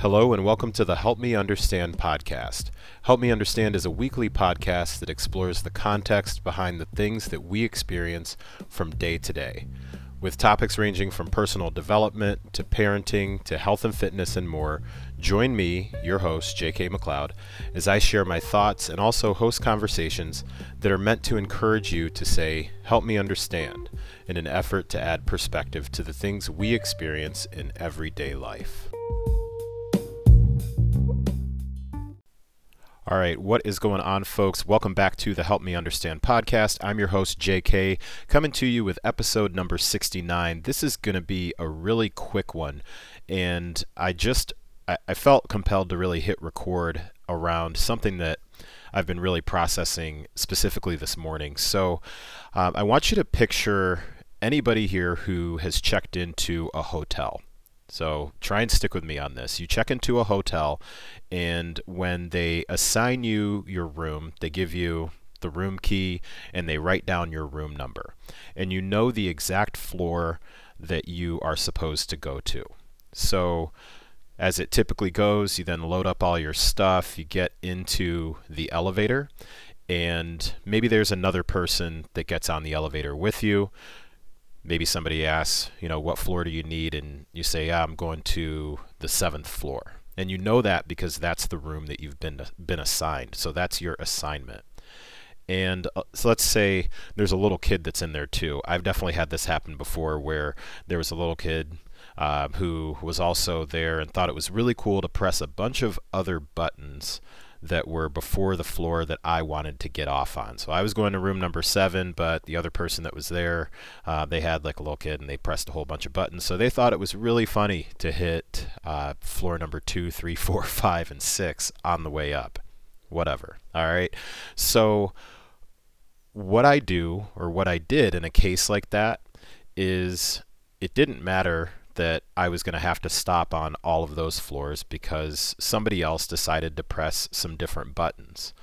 Hello, and welcome to the Help Me Understand podcast. Help Me Understand is a weekly podcast that explores the context behind the things that we experience from day to day, with topics ranging from personal development to parenting to health and fitness and more. Join me, your host, J.K. McLeod, as I share my thoughts and also host conversations that are meant to encourage you to say, Help me understand, in an effort to add perspective to the things we experience in everyday life. All right, what is going on, folks? Welcome back to the Help Me Understand podcast. I'm your host, JK, coming to you with episode number 69. This is going to be a really quick one, and I just I, felt compelled to really hit record around something that I've been really processing specifically this morning. So um, I want you to picture anybody here who has checked into a hotel. So try and stick with me on this. You check into a hotel, and when they assign you your room, they give you the room key and they write down your room number. And you know the exact floor that you are supposed to go to. So, as it typically goes, you then load up all your stuff, you get into the elevator, and maybe there's another person that gets on the elevator with you maybe somebody asks, you know, what floor do you need? And you say, yeah, I'm going to the seventh floor. And you know that because that's the room that you've been, been assigned. So that's your assignment. And uh, so let's say there's a little kid that's in there too. I've definitely had this happen before where there was a little kid uh, who was also there and thought it was really cool to press a bunch of other buttons that were before the floor that I wanted to get off on. So I was going to room number seven, but the other person that was there, uh, they had like a little kid and they pressed a whole bunch of buttons. So they thought it was really funny to hit uh, floor number two, three, four, five, and six on the way up. Whatever. All right. So what I do or what I did in a case like that is it didn't matter that I was going to have to stop on all of those floors because somebody else decided to press some different buttons.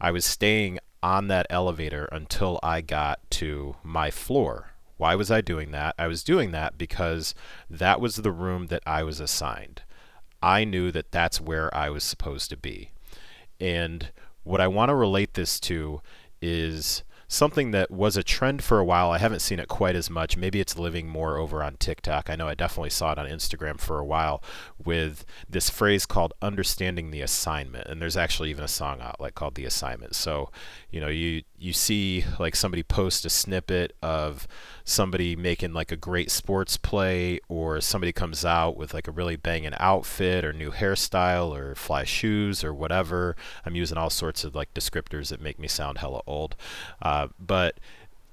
I was staying on that elevator until I got to my floor. Why was I doing that? I was doing that because that was the room that I was assigned. I knew that that's where I was supposed to be. And what I want to relate this to is something that was a trend for a while. I haven't seen it quite as much. Maybe it's living more over on TikTok. I know I definitely saw it on Instagram for a while with this phrase called understanding the assignment. And there's actually even a song out like called The Assignment. So, you know, you you see like somebody post a snippet of somebody making like a great sports play or somebody comes out with like a really banging outfit or new hairstyle or fly shoes or whatever. I'm using all sorts of like descriptors that make me sound hella old. Uh, but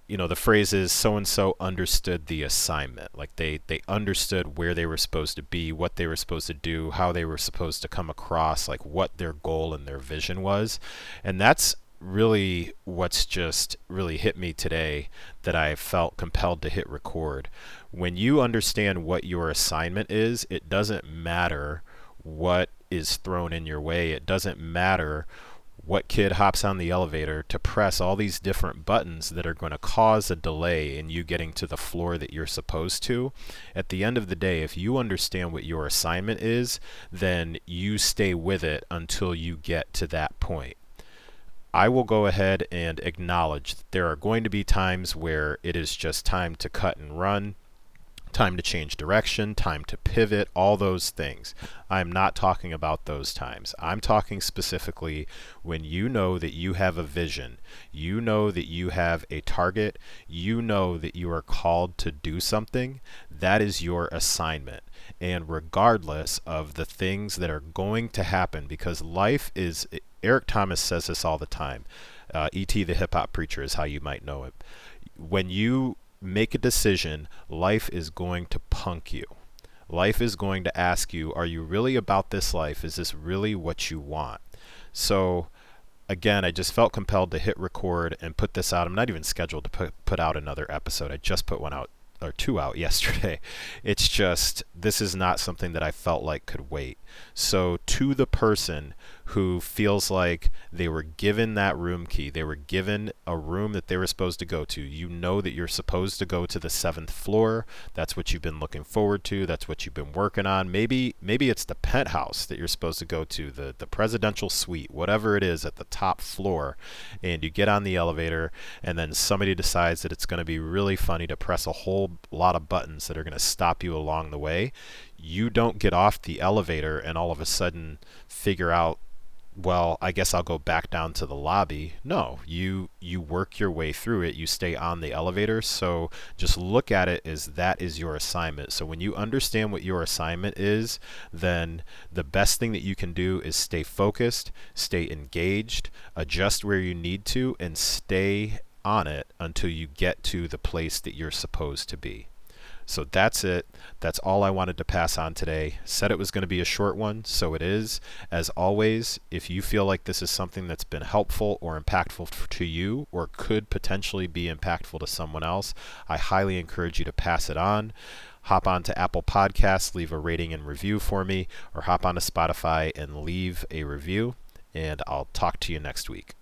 you know the phrase is so and so understood the assignment like they they understood where they were supposed to be what they were supposed to do how they were supposed to come across like what their goal and their vision was and that's really what's just really hit me today that I felt compelled to hit record. When you understand what your assignment is, it doesn't matter what is thrown in your way. It doesn't matter what kid hops on the elevator to press all these different buttons that are going to cause a delay in you getting to the floor that you're supposed to. At the end of the day, if you understand what your assignment is, then you stay with it until you get to that point. I will go ahead and acknowledge that there are going to be times where it is just time to cut and run, time to change direction, time to pivot, all those things. I'm not talking about those times. I'm talking specifically when you know that you have a vision, you know that you have a target, you know that you are called to do something, that is your assignment. And regardless of the things that are going to happen, because life is Eric Thomas says this all the time. Uh, E.T. the hip hop preacher is how you might know it. When you make a decision, life is going to punk you. Life is going to ask you, are you really about this life? Is this really what you want? So, again, I just felt compelled to hit record and put this out. I'm not even scheduled to put, put out another episode. I just put one out or two out yesterday. It's just this is not something that I felt like could wait. So to the person who feels like they were given that room key. They were given a room that they were supposed to go to. You know that you're supposed to go to the seventh floor. That's what you've been looking forward to. That's what you've been working on. Maybe maybe it's the penthouse that you're supposed to go to, the the presidential suite, whatever it is at the top floor. And you get on the elevator, and then somebody decides that it's going to be really funny to press a whole lot of buttons that are going to stop you along the way. You don't get off the elevator and all of a sudden figure out well, I guess I'll go back down to the lobby. No, you you work your way through it. You stay on the elevator. So just look at it as that is your assignment. So when you understand what your assignment is, then the best thing that you can do is stay focused, stay engaged, adjust where you need to and stay on it until you get to the place that you're supposed to be. So that's it. That's all I wanted to pass on today. Said it was going to be a short one, so it is. As always, if you feel like this is something that's been helpful or impactful to you or could potentially be impactful to someone else, I highly encourage you to pass it on. Hop on to Apple Podcasts, leave a rating and review for me, or hop on to Spotify and leave a review. And I'll talk to you next week.